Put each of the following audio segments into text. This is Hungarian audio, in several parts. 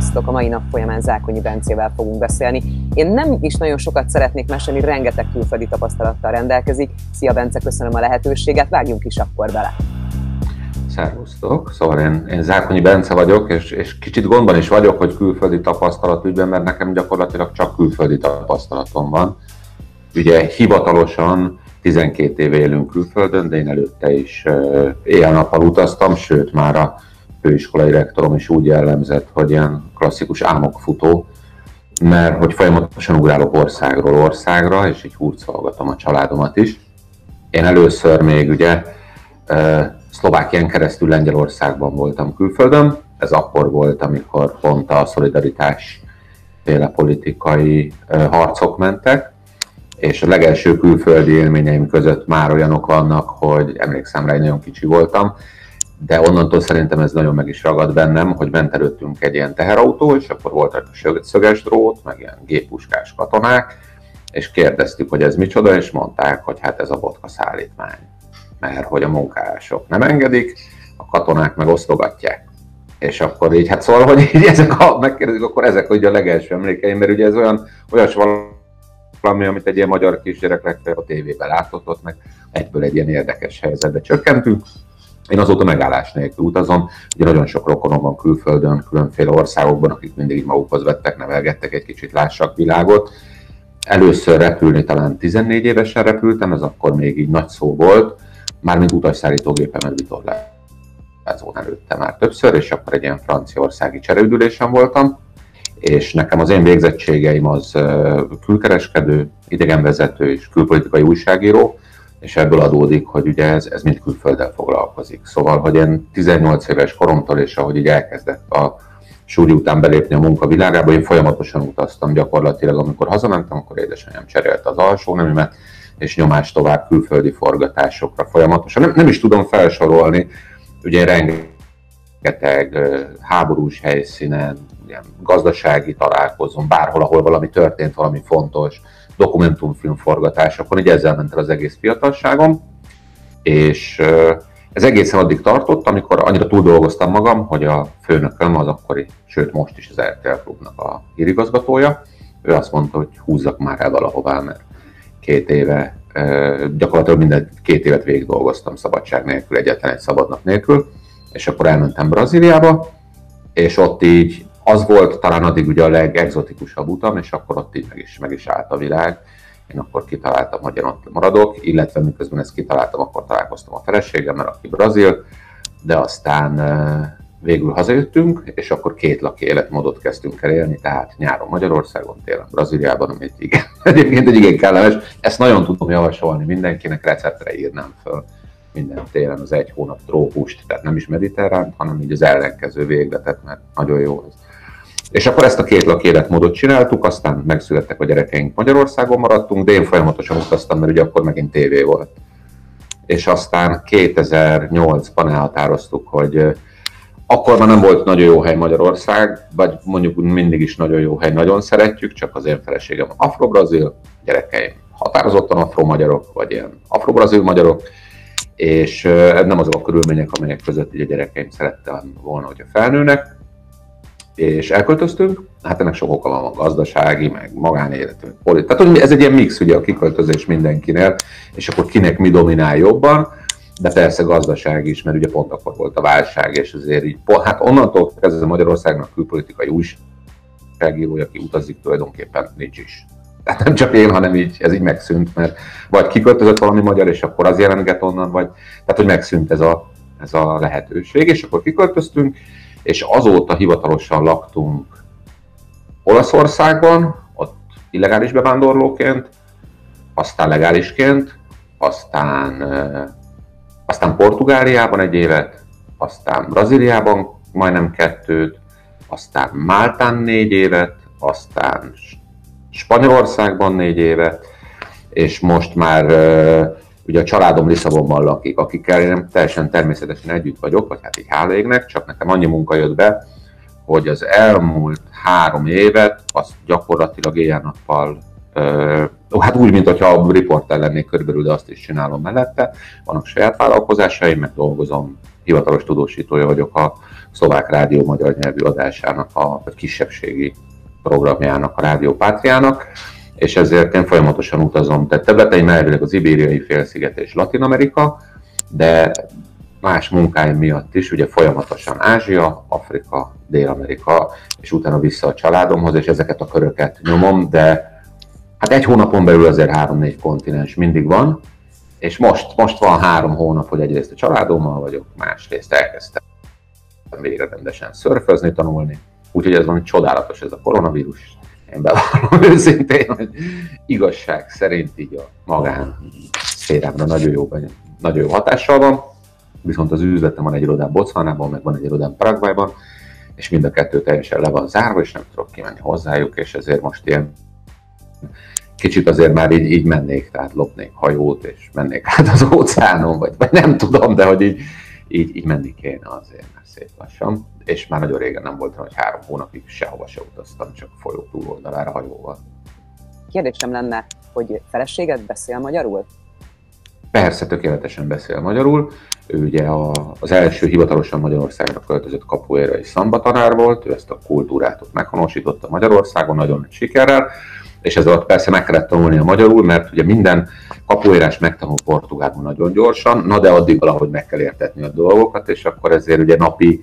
Sziasztok! A mai nap folyamán Zákonyi Bencével fogunk beszélni. Én nem is nagyon sokat szeretnék mesélni, rengeteg külföldi tapasztalattal rendelkezik. Szia Bence, köszönöm a lehetőséget, vágjunk is akkor bele. Szervusztok! Szóval én, én Zákonyi Bence vagyok, és, és kicsit gondban is vagyok, hogy külföldi tapasztalat ügyben, mert nekem gyakorlatilag csak külföldi tapasztalatom van. Ugye hivatalosan 12 éve élünk külföldön, de én előtte is éjjel-nappal utaztam, sőt már a főiskolai rektorom is úgy jellemzett, hogy ilyen klasszikus álmokfutó, mert hogy folyamatosan ugrálok országról országra, és így hurcolgatom a családomat is. Én először még ugye Szlovákián keresztül Lengyelországban voltam külföldön, ez akkor volt, amikor pont a szolidaritás féle politikai harcok mentek, és a legelső külföldi élményeim között már olyanok vannak, hogy emlékszem rá, hogy nagyon kicsi voltam, de onnantól szerintem ez nagyon meg is ragad bennem, hogy ment előttünk egy ilyen teherautó, és akkor volt rajta szöges drót, meg ilyen géppuskás katonák, és kérdeztük, hogy ez micsoda, és mondták, hogy hát ez a vodka szállítmány. Mert hogy a munkások nem engedik, a katonák meg osztogatják. És akkor így, hát szóval, hogy így ezek a, megkérdezik, akkor ezek ugye a legelső emlékeim, mert ugye ez olyan, olyas valami, amit egy ilyen magyar kisgyerek legfeljebb a tévében látott, ott meg egyből egy ilyen érdekes helyzetbe csökkentünk. Én azóta megállás nélkül utazom, ugye nagyon sok rokonom van külföldön, különféle országokban, akik mindig magukhoz vettek, nevelgettek egy kicsit, lássak világot. Először repülni talán 14 évesen repültem, ez akkor még így nagy szó volt, mármint utasszállítógépemet vitorlázón előtte már többször, és akkor egy ilyen franciaországi csereüdülésen voltam, és nekem az én végzettségeim az külkereskedő, idegenvezető és külpolitikai újságíró, és ebből adódik, hogy ugye ez, ez mind külfölddel foglalkozik. Szóval, hogy én 18 éves koromtól, és ahogy így elkezdett a súly után belépni a munka világába, én folyamatosan utaztam gyakorlatilag, amikor hazamentem, akkor édesanyám cserélt az alsó neműmet, és nyomás tovább külföldi forgatásokra folyamatosan. Nem, nem is tudom felsorolni, ugye rengeteg háborús helyszínen, ilyen gazdasági találkozón, bárhol, ahol valami történt, valami fontos, dokumentumfilm forgatásokon, így ezzel ment el az egész fiatalságom, és ez egészen addig tartott, amikor annyira túl dolgoztam magam, hogy a főnököm az akkori, sőt most is az RTL Klubnak a hírigazgatója, ő azt mondta, hogy húzzak már el valahová, mert két éve, gyakorlatilag minden két évet végig dolgoztam szabadság nélkül, egyetlen egy szabadnap nélkül, és akkor elmentem Brazíliába, és ott így az volt talán addig ugye a legexotikusabb utam, és akkor ott így meg is, meg is állt a világ. Én akkor kitaláltam, hogy én ott maradok, illetve miközben ezt kitaláltam, akkor találkoztam a feleségemmel, aki brazil, de aztán végül hazajöttünk, és akkor két laki életmódot kezdtünk el élni, tehát nyáron Magyarországon, télen Brazíliában, amit igen, egyébként egy igen kellemes. Ezt nagyon tudom javasolni mindenkinek, receptre írnám föl minden télen az egy hónap trópust, tehát nem is mediterrán, hanem így az ellenkező végletet, mert nagyon jó az. És akkor ezt a két lak életmódot csináltuk, aztán megszülettek a gyerekeink Magyarországon maradtunk, de én folyamatosan utaztam, mert ugye akkor megint tévé volt. És aztán 2008-ban elhatároztuk, hogy akkor már nem volt nagyon jó hely Magyarország, vagy mondjuk mindig is nagyon jó hely, nagyon szeretjük, csak az én feleségem afro-brazil, gyerekeim határozottan afro-magyarok, vagy ilyen afro-brazil magyarok, és nem azok a körülmények, amelyek között így a gyerekeim szerettem volna, hogy a felnőnek, és elköltöztünk, hát ennek sok oka van, a gazdasági, meg magánélet, meg polit. Tehát ez egy ilyen mix ugye a kiköltözés mindenkinél, és akkor kinek mi dominál jobban, de persze gazdaság is, mert ugye pont akkor volt a válság, és azért így, hát onnantól kezdve Magyarországnak külpolitikai újságírója, aki utazik, tulajdonképpen nincs is. Tehát nem csak én, hanem így, ez így megszűnt, mert vagy kiköltözött valami magyar, és akkor az jelentget onnan, vagy, tehát hogy megszűnt ez a, ez a lehetőség, és akkor kiköltöztünk, és azóta hivatalosan laktunk Olaszországban, ott illegális bevándorlóként, aztán legálisként, aztán, aztán Portugáliában egy évet, aztán Brazíliában majdnem kettőt, aztán Máltán négy évet, aztán Spanyolországban négy évet, és most már ugye a családom Lisszabonban lakik, akikkel én teljesen természetesen együtt vagyok, vagy hát így hála égnek, csak nekem annyi munka jött be, hogy az elmúlt három évet azt gyakorlatilag éjjel-nappal hát úgy, mint a riporter lennék körülbelül, de azt is csinálom mellette. Vannak saját vállalkozásaim, meg dolgozom, hivatalos tudósítója vagyok a szlovák rádió magyar nyelvű adásának, a, kisebbségi programjának, a Rádió Pátriának, és ezért én folyamatosan utazom. Tehát területeim elvileg az Ibériai félsziget és Latin Amerika, de más munkáim miatt is, ugye folyamatosan Ázsia, Afrika, Dél-Amerika, és utána vissza a családomhoz, és ezeket a köröket nyomom, de hát egy hónapon belül azért három-négy kontinens mindig van, és most, most van három hónap, hogy egyrészt a családommal vagyok, másrészt elkezdtem végre rendesen szörfözni, tanulni, úgyhogy ez van csodálatos ez a koronavírus. Én bevallom őszintén, hogy igazság szerint így a magán szférámra nagyon jó, nagyon jó hatással van, viszont az üzletem van egy irodám Botswanában, meg van egy irodám Paraguayban, és mind a kettő teljesen le van zárva, és nem tudok kimenni hozzájuk, és ezért most ilyen kicsit azért már így, így mennék, tehát lopnék hajót, és mennék át az óceánon, vagy, vagy nem tudom, de hogy így, így, így menni kéne azért, mert szép lassan. És már nagyon régen nem voltam, hogy három hónapig sehova se utaztam, csak folyó túloldalára hajóval. Kérdésem lenne, hogy feleséged beszél magyarul? Persze, tökéletesen beszél magyarul. Ő ugye a, az első hivatalosan Magyarországra költözött kapuéra és szamba tanár volt, ő ezt a kultúrát ott meghonosította Magyarországon nagyon nagy sikerrel, és ez alatt persze meg kellett tanulni a magyarul, mert ugye minden kapuérás megtanul portugálul nagyon gyorsan, na de addig valahogy meg kell értetni a dolgokat, és akkor ezért ugye napi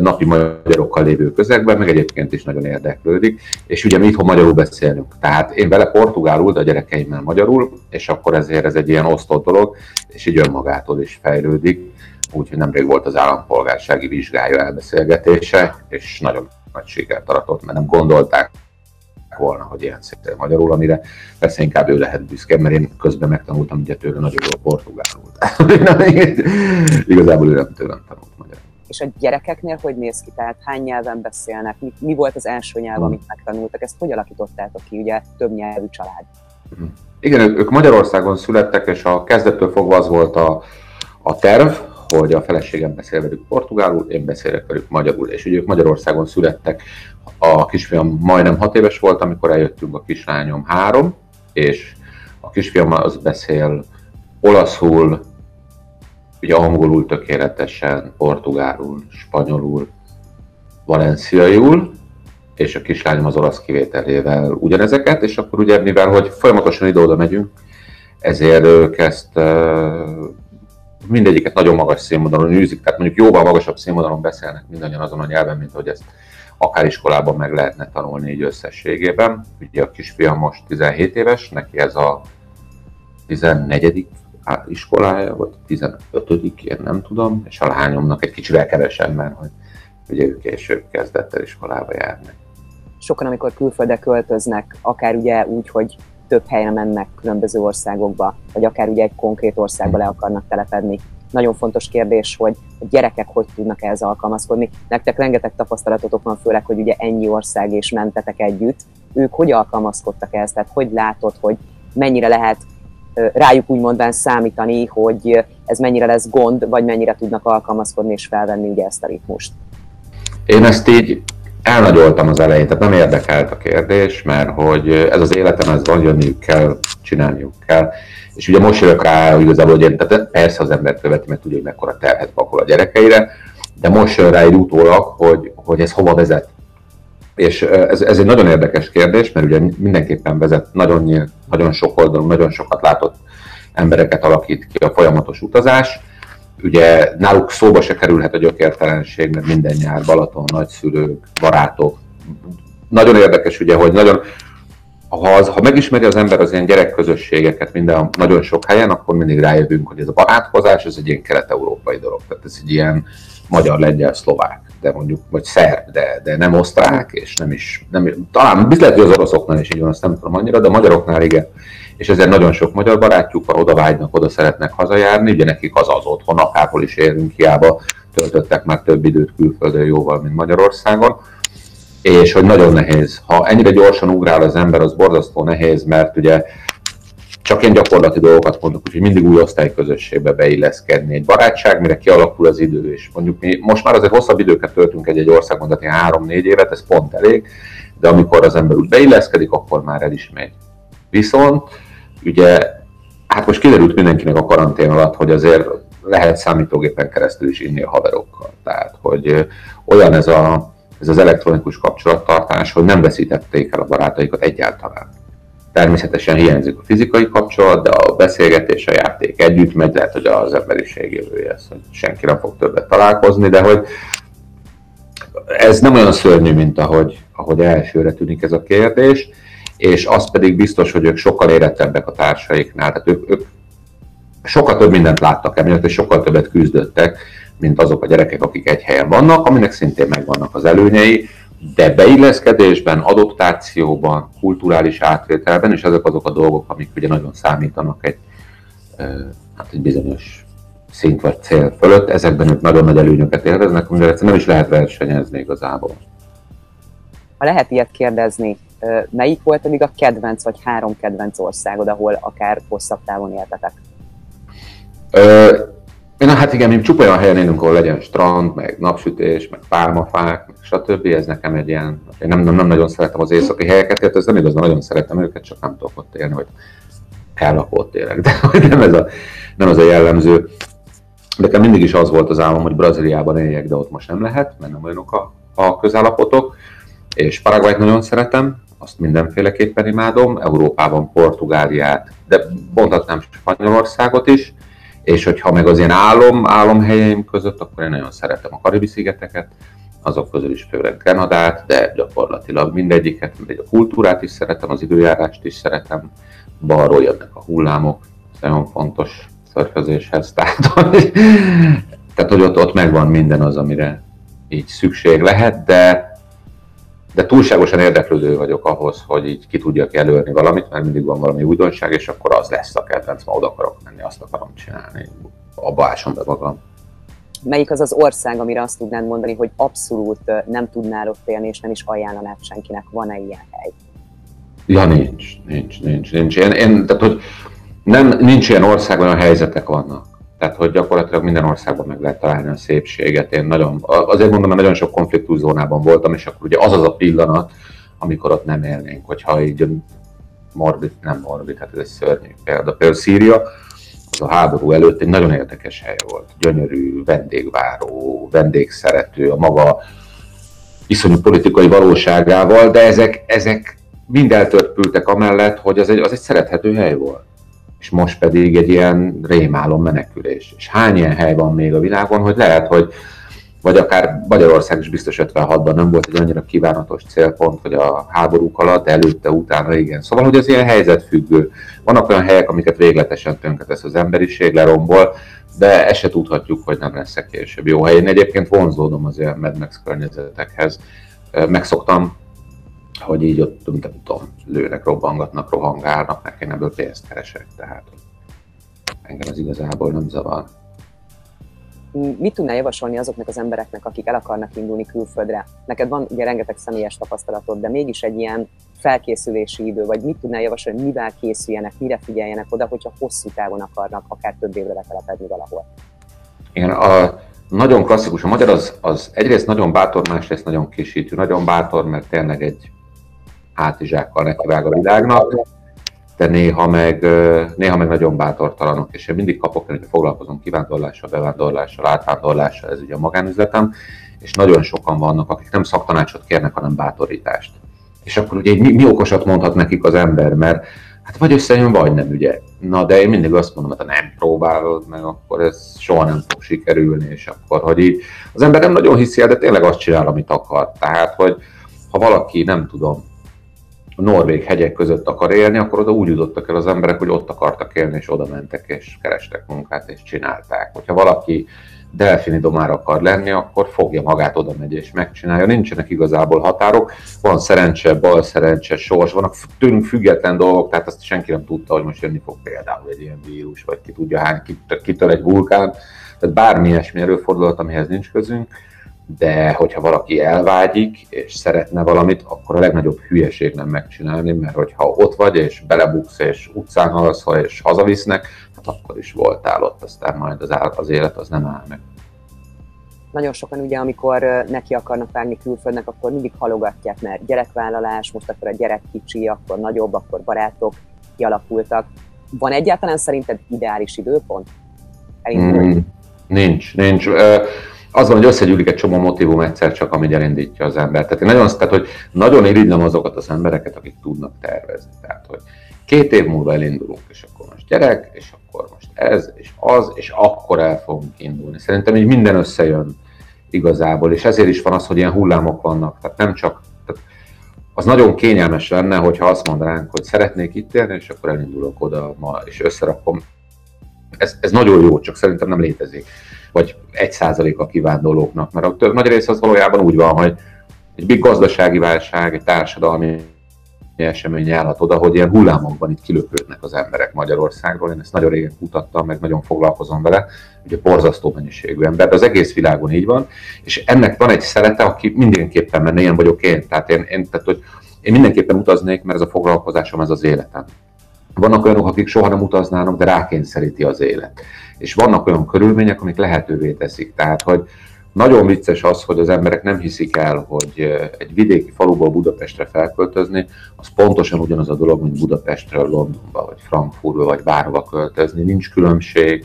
napi magyarokkal lévő közegben, meg egyébként is nagyon érdeklődik, és ugye mi itthon magyarul beszélünk. Tehát én vele portugálul, de a gyerekeimmel magyarul, és akkor ezért ez egy ilyen osztott dolog, és így önmagától is fejlődik. Úgyhogy nemrég volt az állampolgársági vizsgája elbeszélgetése, és nagyon nagy sikert aratott, mert nem gondolták volna, hogy ilyen szépen magyarul, amire persze inkább ő lehet büszke, mert én közben megtanultam ugye tőle nagyon jó portugálul. Igazából ő nem tőlem tanult magyarul. És a gyerekeknél hogy néz ki? Tehát hány nyelven beszélnek? Mi, mi volt az első nyelv, amit megtanultak? Ezt hogy alakítottátok ki? Ugye több nyelvű család. Mhm. Igen, ők Magyarországon születtek, és a kezdettől fogva az volt a, a terv, hogy a feleségem beszél velük portugálul, én beszélek velük magyarul, és ugye ők Magyarországon születtek. A kisfiam majdnem hat éves volt, amikor eljöttünk, a kislányom három, és a kisfiam az beszél olaszul, ugye angolul tökéletesen, portugálul, spanyolul, valenciaiul, és a kislányom az olasz kivételével ugyanezeket, és akkor ugye mivel, hogy folyamatosan ide-oda megyünk, ezért ők ezt mindegyiket nagyon magas színvonalon űzik, tehát mondjuk jóval magasabb színvonalon beszélnek mindannyian azon a nyelven, mint hogy ezt akár iskolában meg lehetne tanulni így összességében. Ugye a kisfiam most 17 éves, neki ez a 14 iskolája, vagy 15 én nem tudom, és a lányomnak egy kicsivel kevesebb, mert hogy ugye ő később kezdett el iskolába járni. Sokan, amikor külföldre költöznek, akár ugye úgy, hogy több helyre mennek különböző országokba, vagy akár ugye egy konkrét országba le akarnak telepedni. Nagyon fontos kérdés, hogy a gyerekek hogy tudnak ehhez alkalmazkodni. Nektek rengeteg tapasztalatotok van, főleg, hogy ugye ennyi ország és mentetek együtt. Ők hogy alkalmazkodtak ehhez? Tehát hogy látod, hogy mennyire lehet rájuk úgymondván számítani, hogy ez mennyire lesz gond, vagy mennyire tudnak alkalmazkodni és felvenni ugye ezt a ritmust? Én ezt így elnagyoltam az elején, tehát nem érdekelt a kérdés, mert hogy ez az életem, ez van, jönniük kell, csinálniuk kell. És ugye most jövök rá igazából, hogy én, tehát persze az ember követi, mert tudja, hogy mekkora terhet pakol a gyerekeire, de most jön rá egy utólag, hogy, hogy ez hova vezet. És ez, ez egy nagyon érdekes kérdés, mert ugye mindenképpen vezet nagyon, nagyon sok oldalon, nagyon sokat látott embereket alakít ki a folyamatos utazás, Ugye náluk szóba se kerülhet a gyökértelenség, mert minden nyár Balaton, nagyszülők, barátok. Nagyon érdekes ugye, hogy nagyon, ha, az, ha megismeri az ember az ilyen gyerekközösségeket minden, nagyon sok helyen, akkor mindig rájövünk, hogy ez a barátkozás, ez egy ilyen kelet-európai dolog. Tehát ez egy ilyen magyar, lengyel, szlovák, de mondjuk, vagy szerb, de, de nem osztrák, és nem is, nem, talán biztos hogy az oroszoknál is így van, azt nem tudom annyira, de a magyaroknál igen és ezért nagyon sok magyar barátjuk van, oda vágynak, oda szeretnek hazajárni, ugye nekik az az otthon, akárhol is érünk, hiába töltöttek már több időt külföldön jóval, mint Magyarországon, és hogy nagyon nehéz. Ha ennyire gyorsan ugrál az ember, az borzasztó nehéz, mert ugye csak ilyen gyakorlati dolgokat mondok, úgyhogy mindig új osztályközösségbe beilleszkedni. Egy barátság, mire kialakul az idő, és mondjuk mi most már azért hosszabb időket töltünk egy-egy országban, tehát három-négy évet, ez pont elég, de amikor az ember úgy beilleszkedik, akkor már el is megy Viszont ugye, hát most kiderült mindenkinek a karantén alatt, hogy azért lehet számítógépen keresztül is inni a haverokkal. Tehát, hogy olyan ez, a, ez az elektronikus kapcsolattartás, hogy nem veszítették el a barátaikat egyáltalán. Természetesen hiányzik a fizikai kapcsolat, de a beszélgetés, a játék együtt megy, lehet, hogy az emberiség jövője hogy senki nem fog többet találkozni, de hogy ez nem olyan szörnyű, mint ahogy, ahogy elsőre tűnik ez a kérdés, és az pedig biztos, hogy ők sokkal érettebbek a társaiknál, tehát ők, ők sokkal több mindent láttak emiatt, és sokkal többet küzdöttek, mint azok a gyerekek, akik egy helyen vannak, aminek szintén megvannak az előnyei, de beilleszkedésben, adoptációban, kulturális átvételben, és ezek azok a dolgok, amik ugye nagyon számítanak egy, hát egy bizonyos szint vagy cél fölött, ezekben ők nagyon nagy előnyöket élveznek, amivel egyszerűen nem is lehet versenyezni igazából. Ha lehet ilyet kérdezni, melyik volt eddig a kedvenc vagy három kedvenc országod, ahol akár hosszabb távon éltetek? Ö, én hát igen, mi csupa olyan helyen élünk, ahol legyen strand, meg napsütés, meg pálmafák, meg stb. Ez nekem egy ilyen, én nem, nem, nem nagyon szeretem az északi helyeket, tehát ez nem igaz, nagyon szeretem őket, csak nem tudok ott élni, vagy kell ott élek, de nem ez a, nem az a jellemző. Nekem mindig is az volt az álmom, hogy Brazíliában éljek, de ott most nem lehet, mert nem olyanok a, a közállapotok. És Paraguayt nagyon szeretem, azt mindenféleképpen imádom, Európában Portugáliát, de mondhatnám Spanyolországot is, és hogyha meg az ilyen álom, álomhelyeim között, akkor én nagyon szeretem a Karibi-szigeteket, azok közül is főleg Grenadát, de gyakorlatilag mindegyiket, mindegy a kultúrát is szeretem, az időjárást is szeretem, balról jönnek a hullámok, ez nagyon fontos szörfözéshez, tehát, hogy, tehát, hogy ott, ott megvan minden az, amire így szükség lehet, de de túlságosan érdeklődő vagyok ahhoz, hogy így ki tudjak jelölni valamit, mert mindig van valami újdonság, és akkor az lesz a kedvenc, ma oda akarok menni, azt akarom csinálni, abba ásom be magam. Melyik az az ország, amire azt tudnád mondani, hogy abszolút nem tudnál ott élni, és nem is ajánlanád senkinek? Van-e ilyen hely? Ja, nincs, nincs, nincs, nincs. Én, én tehát, hogy nem, nincs ilyen ország, olyan helyzetek vannak. Tehát, hogy gyakorlatilag minden országban meg lehet találni a szépséget. Én nagyon, azért mondom, mert nagyon sok konfliktuszónában voltam, és akkor ugye az az a pillanat, amikor ott nem élnénk, hogyha így morbid, nem morbid, hát ez egy szörnyű példa. Például Szíria, az a háború előtt egy nagyon érdekes hely volt. Gyönyörű, vendégváró, vendégszerető, a maga iszonyú politikai valóságával, de ezek, ezek mind eltörpültek amellett, hogy az egy, az egy szerethető hely volt és most pedig egy ilyen rémálom menekülés. És hány ilyen hely van még a világon, hogy lehet, hogy vagy akár Magyarország is biztos 56-ban nem volt egy annyira kívánatos célpont, hogy a háborúk alatt, előtte, utána igen. Szóval, hogy az ilyen helyzetfüggő. Vannak olyan helyek, amiket végletesen tönkretesz az emberiség, lerombol, de ezt se tudhatjuk, hogy nem lesz később jó hely. Én egyébként vonzódom az ilyen Mad Max környezetekhez. Megszoktam hogy így ott, nem tudom, lőnek, robbangatnak, rohangálnak, mert én ebből pénzt keresek, tehát engem az igazából nem zavar. Mit tudnál javasolni azoknak az embereknek, akik el akarnak indulni külföldre? Neked van ugye rengeteg személyes tapasztalatod, de mégis egy ilyen felkészülési idő, vagy mit tudnál javasolni, mivel készüljenek, mire figyeljenek oda, hogyha hosszú távon akarnak akár több évre letelepedni valahol? Igen, a, nagyon klasszikus. A magyar az, az egyrészt nagyon bátor, másrészt nagyon kisítő. Nagyon bátor, mert tényleg egy hátizsákkal nekivág a világnak, de néha meg, néha meg nagyon bátortalanok, és én mindig kapok, hogy foglalkozom kivándorlással, bevándorlással, átvándorlással, ez ugye a magánüzletem, és nagyon sokan vannak, akik nem szaktanácsot kérnek, hanem bátorítást. És akkor ugye mi, mi okosat mondhat nekik az ember, mert hát vagy összejön, vagy nem, ugye. Na, de én mindig azt mondom, hogy ha nem próbálod meg, akkor ez soha nem fog sikerülni, és akkor, hogy így az ember nem nagyon hiszi el, de tényleg azt csinál, amit akar. Tehát, hogy ha valaki, nem tudom, a norvég hegyek között akar élni, akkor oda úgy jutottak el az emberek, hogy ott akartak élni, és oda mentek, és kerestek munkát, és csinálták. Hogyha valaki delfini domár akar lenni, akkor fogja magát, oda megy és megcsinálja. Nincsenek igazából határok, van szerencse, bal szerencse, sors, vannak tőlünk független dolgok, tehát azt senki nem tudta, hogy most jönni fog például egy ilyen vírus, vagy ki tudja hány, kitől egy vulkán, tehát bármi ilyesmi előfordulhat, amihez nincs közünk de hogyha valaki elvágyik, és szeretne valamit, akkor a legnagyobb hülyeség nem megcsinálni, mert hogyha ott vagy, és belebuksz, és utcán alszol, és hazavisznek, hát akkor is voltál ott, aztán majd az, áll, az élet az nem áll meg. Nagyon sokan ugye, amikor neki akarnak vágni külföldnek, akkor mindig halogatják, mert gyerekvállalás, most akkor a gyerek kicsi, akkor nagyobb, akkor barátok. kialakultak. Van egyáltalán szerinted ideális időpont? Mm, nincs, nincs. Az van, hogy összegyűlik egy csomó motivum egyszer csak, ami elindítja az ember. Tehát én nagyon, tehát, hogy nagyon irigylem azokat az embereket, akik tudnak tervezni. Tehát, hogy két év múlva elindulunk, és akkor most gyerek, és akkor most ez, és az, és akkor el fogunk indulni. Szerintem így minden összejön igazából, és ezért is van az, hogy ilyen hullámok vannak. Tehát nem csak, tehát az nagyon kényelmes lenne, hogyha azt mondanánk, hogy szeretnék itt élni, és akkor elindulok oda ma, és összerakom. Ez, ez nagyon jó, csak szerintem nem létezik. Vagy egy százalék a kivándorlóknak, mert a több, nagy rész az valójában úgy van, hogy egy big gazdasági válság, egy társadalmi esemény állhat oda, hogy ilyen hullámokban itt kilöpődnek az emberek Magyarországról. Én ezt nagyon régen kutattam, meg nagyon foglalkozom vele, ugye borzasztó mennyiségű ember, de az egész világon így van, és ennek van egy szelete, aki mindenképpen menne, ilyen vagyok én. Tehát én, én, tehát, hogy én mindenképpen utaznék, mert ez a foglalkozásom, ez az életem. Vannak olyanok, akik soha nem utaznának, de rákényszeríti az élet. És vannak olyan körülmények, amik lehetővé teszik. Tehát, hogy, nagyon vicces az, hogy az emberek nem hiszik el, hogy egy vidéki faluból Budapestre felköltözni, az pontosan ugyanaz a dolog, mint Budapestről Londonba, vagy Frankfurtba, vagy bárhova költözni. Nincs különbség,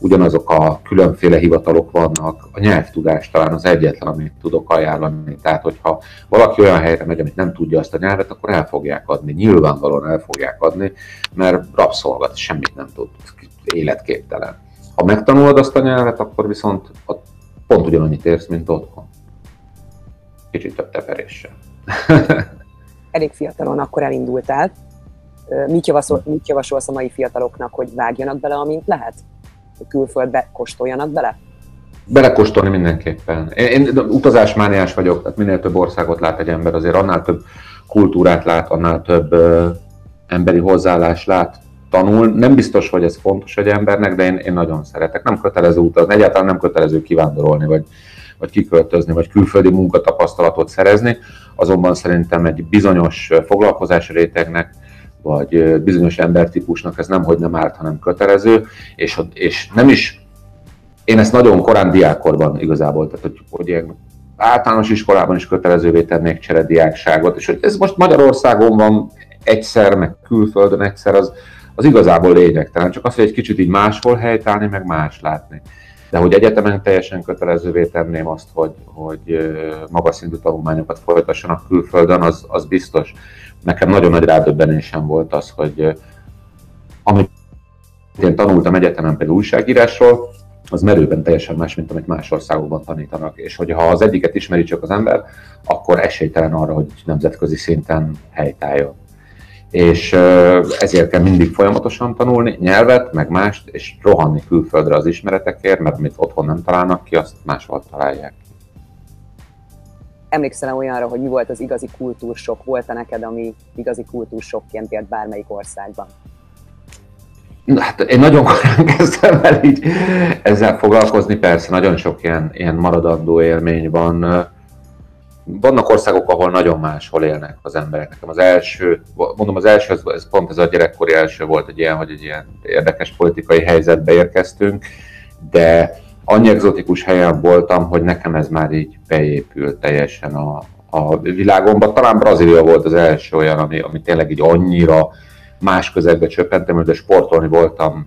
ugyanazok a különféle hivatalok vannak. A nyelvtudás talán az egyetlen, amit tudok ajánlani. Tehát, hogyha valaki olyan helyre megy, amit nem tudja azt a nyelvet, akkor el fogják adni. Nyilvánvalóan el fogják adni, mert rabszolgat, semmit nem tud, életképtelen. Ha megtanulod azt a nyelvet, akkor viszont pont ugyanannyit érsz, mint otthon. Kicsit több teperéssel. Elég fiatalon akkor elindultál. Mit, javasol, mit javasolsz a mai fiataloknak, hogy vágjanak bele, amint lehet? Hogy külföldbe kóstoljanak bele? Belekóstolni mindenképpen. Én, én utazásmániás vagyok, tehát minél több országot lát egy ember, azért annál több kultúrát lát, annál több ö, emberi hozzáállás lát, tanul. Nem biztos, hogy ez fontos egy embernek, de én, én nagyon szeretek. Nem kötelező utazni, egyáltalán nem kötelező kivándorolni, vagy, vagy kiköltözni, vagy külföldi munkatapasztalatot szerezni. Azonban szerintem egy bizonyos foglalkozási rétegnek, vagy bizonyos embertípusnak ez nem, hogy nem árt, hanem kötelező, és, és nem is, én ezt nagyon korán diákkorban igazából, tehát hogy, hogy ilyen általános iskolában is kötelezővé tennék cserediákságot, és hogy ez most Magyarországon van egyszer, meg külföldön egyszer, az, az igazából lényegtelen, csak az, hogy egy kicsit így máshol helytállni, meg más látni. De hogy egyetemen teljesen kötelezővé tenném azt, hogy, hogy magas szintű tanulmányokat folytassanak külföldön, az, az biztos. Nekem nagyon nagy rádöbbenésem volt az, hogy amit én tanultam egyetemen például újságírásról, az merőben teljesen más, mint amit más országokban tanítanak. És hogyha az egyiket ismeri csak az ember, akkor esélytelen arra, hogy nemzetközi szinten helytálljon és ezért kell mindig folyamatosan tanulni nyelvet, meg mást, és rohanni külföldre az ismeretekért, mert amit otthon nem találnak ki, azt máshol találják ki. Emlékszel olyanra, hogy mi volt az igazi kultúrsok? Volt-e neked, ami igazi kultúrsokként élt bármelyik országban? Na, hát én nagyon korán kezdtem el így ezzel foglalkozni, persze nagyon sok ilyen, ilyen maradandó élmény van vannak országok, ahol nagyon máshol élnek az emberek. Nekem az első, mondom az első, ez, pont ez a gyerekkori első volt egy ilyen, hogy egy ilyen érdekes politikai helyzetbe érkeztünk, de annyi egzotikus helyen voltam, hogy nekem ez már így beépült teljesen a, a világomba. Talán Brazília volt az első olyan, ami, ami tényleg így annyira más közegbe csöppentem, de sportolni voltam,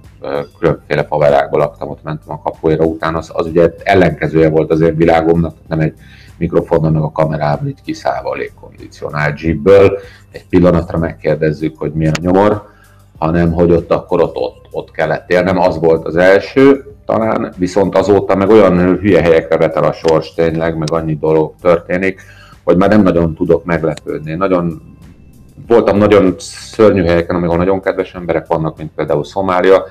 különféle faverákba laktam, ott mentem a kapuéra után, az, az ugye ellenkezője volt az én világomnak, nem egy mikrofonnal, meg a kamerával itt kiszállva a légkondicionált jeepből, egy pillanatra megkérdezzük, hogy mi a nyomor, hanem hogy ott akkor ott, ott, ott kellett érnem, az volt az első talán, viszont azóta meg olyan hülye helyekre vetel a sors tényleg, meg annyi dolog történik, hogy már nem nagyon tudok meglepődni. Nagyon, voltam nagyon szörnyű helyeken, amikor nagyon kedves emberek vannak, mint például Szomália,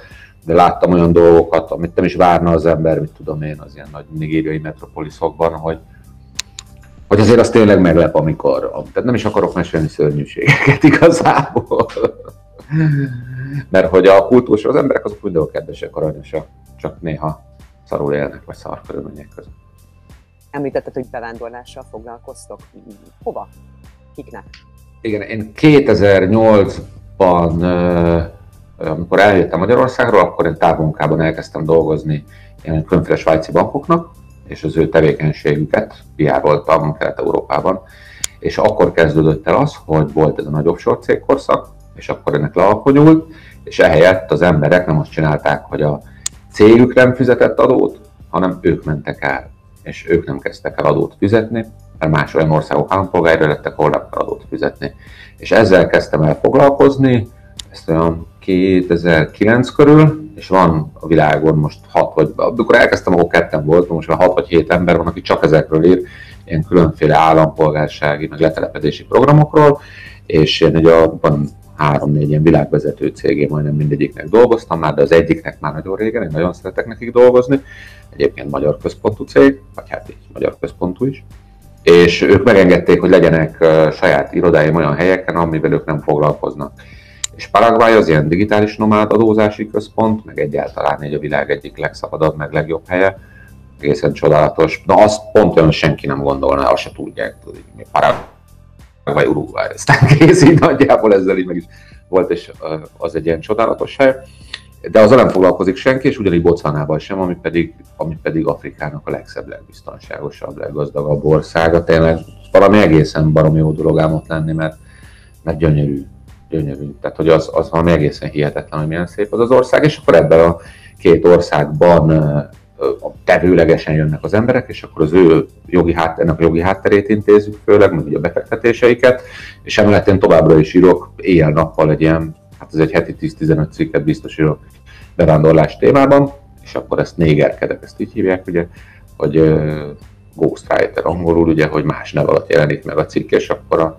de láttam olyan dolgokat, amit nem is várna az ember, mit tudom én, az ilyen nagy nigériai metropoliszokban, hogy, hogy azért az tényleg meglep, amikor, tehát nem is akarok mesélni szörnyűségeket igazából. Mert hogy a kultúrás, az emberek azok mindenhol kedvesek, aranyosak, csak néha szarul élnek, vagy szar körülmények között. Említetted, hogy bevándorlással foglalkoztok. Hova? Kiknek? Igen, én 2008-ban, amikor eljöttem Magyarországról, akkor én távmunkában elkezdtem dolgozni ilyen különféle svájci bankoknak, és az ő tevékenységüket piároltam Kelet-Európában, és akkor kezdődött el az, hogy volt ez a nagy offshore cégkorszak, és akkor ennek lealkonyult, és ehelyett az emberek nem azt csinálták, hogy a cégük nem fizetett adót, hanem ők mentek el, és ők nem kezdtek el adót fizetni, mert más olyan országok állampolgára lettek, ahol nem kell adót fizetni. És ezzel kezdtem el foglalkozni, ezt olyan 2009 körül, és van a világon most hat vagy, amikor elkezdtem, akkor ketten volt, most már hat vagy hét ember van, aki csak ezekről ír, ilyen különféle állampolgársági, meg letelepedési programokról, és én egy a, három-négy ilyen világvezető cégé majdnem mindegyiknek dolgoztam már, de az egyiknek már nagyon régen, én nagyon szeretek nekik dolgozni, egyébként magyar központú cég, vagy hát így magyar központú is, és ők megengedték, hogy legyenek saját irodáim olyan helyeken, amivel ők nem foglalkoznak. És Paraguay az ilyen digitális nomád adózási központ, meg egyáltalán egy a világ egyik legszabadabb, meg legjobb helye, egészen csodálatos. Na azt pont olyan senki nem gondolná, azt se tudják, hogy Paraguay, Uruguay, aztán kész, így nagyjából ezzel így meg is volt, és az egy ilyen csodálatos hely. De azzal nem foglalkozik senki, és ugyanígy Botswanában sem, ami pedig, ami pedig Afrikának a legszebb, legbiztonságosabb, leggazdagabb országa. Tényleg valami egészen baromi jó dolog ám ott lenni, mert, mert gyönyörű, gyönyörű. Tehát, hogy az, az valami egészen hihetetlen, hogy milyen szép az az ország, és akkor ebben a két országban tevőlegesen jönnek az emberek, és akkor az ő jogi hátternek a jogi hátterét intézzük, főleg, meg ugye a befektetéseiket, és emellett én továbbra is írok éjjel-nappal egy ilyen, hát ez egy heti 10-15 cikket biztos írok bevándorlás témában, és akkor ezt négerkedek, ezt így hívják, ugye, hogy uh, ghostwriter angolul, ugye, hogy más nev alatt jelenik meg a cikk, és akkor a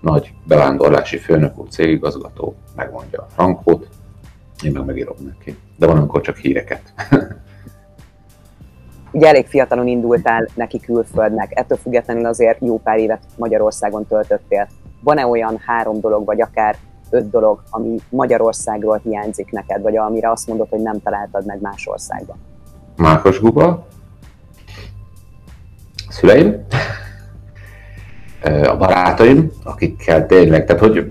nagy bevándorlási főnök úr, cégigazgató megmondja a frankót, én meg megírom neki. De van, amikor csak híreket. Ugye elég fiatalon indultál neki külföldnek, ettől függetlenül azért jó pár évet Magyarországon töltöttél. Van-e olyan három dolog, vagy akár öt dolog, ami Magyarországról hiányzik neked, vagy amire azt mondod, hogy nem találtad meg más országban? Mákos Guba, szüleim, a barátaim, akikkel tényleg, tehát hogy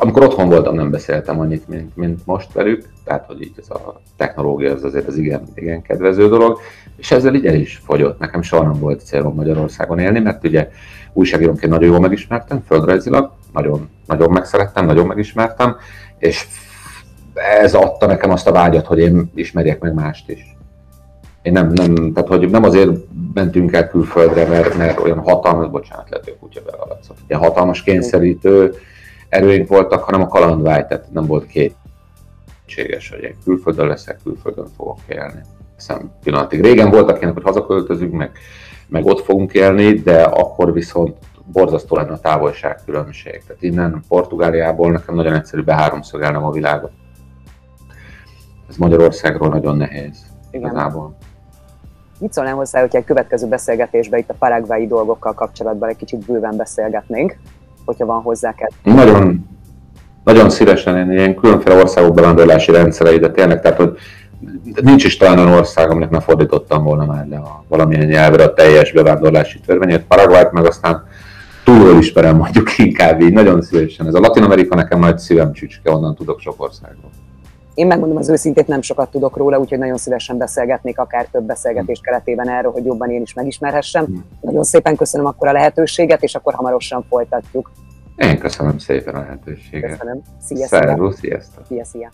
amikor otthon voltam, nem beszéltem annyit, mint, mint most velük, tehát hogy így ez a technológia az azért az igen, igen kedvező dolog, és ezzel így el is fogyott. Nekem soha nem volt célom Magyarországon élni, mert ugye újságírónként nagyon jól megismertem, földrajzilag, nagyon, nagyon megszerettem, nagyon megismertem, és ez adta nekem azt a vágyat, hogy én ismerjek meg mást is. Én nem, nem, tehát hogy nem azért mentünk el külföldre, mert, mert olyan hatalmas, bocsánat, lehet, hogy a kutya belalatszott, ilyen hatalmas kényszerítő erőink voltak, hanem a kalandvágy, tehát nem volt két kétséges, hogy én külföldön leszek, külföldön fogok élni. Hiszem pillanatig. Régen voltak ilyenek, hogy hazaköltözünk, meg, meg ott fogunk élni, de akkor viszont borzasztó lenne a távolság különbség. Tehát innen Portugáliából nekem nagyon egyszerű beháromszögelnem a világot. Ez Magyarországról nagyon nehéz. Igen. Igazából. Mit szólnál hozzá, hogyha egy következő beszélgetésben itt a paraguayi dolgokkal kapcsolatban egy kicsit bőven beszélgetnénk, hogyha van hozzá kell? Nagyon, nagyon szívesen én ilyen különféle országok bevándorlási rendszerei, de tényleg, tehát hogy nincs is talán olyan ország, aminek ne fordítottam volna már le a valamilyen nyelvre a teljes bevándorlási törvényét. Paraguayt meg aztán túlról ismerem mondjuk inkább így, nagyon szívesen. Ez a Latin Amerika nekem nagy szívem csücske, onnan tudok sok országról. Én megmondom az őszintét, nem sokat tudok róla, úgyhogy nagyon szívesen beszélgetnék akár több beszélgetés keretében erről, hogy jobban én is megismerhessem. Hmm. Nagyon szépen köszönöm akkor a lehetőséget, és akkor hamarosan folytatjuk. Én köszönöm szépen a lehetőséget. Köszönöm. Szia, szia. Szervusz, sziasztok. Szia, szia.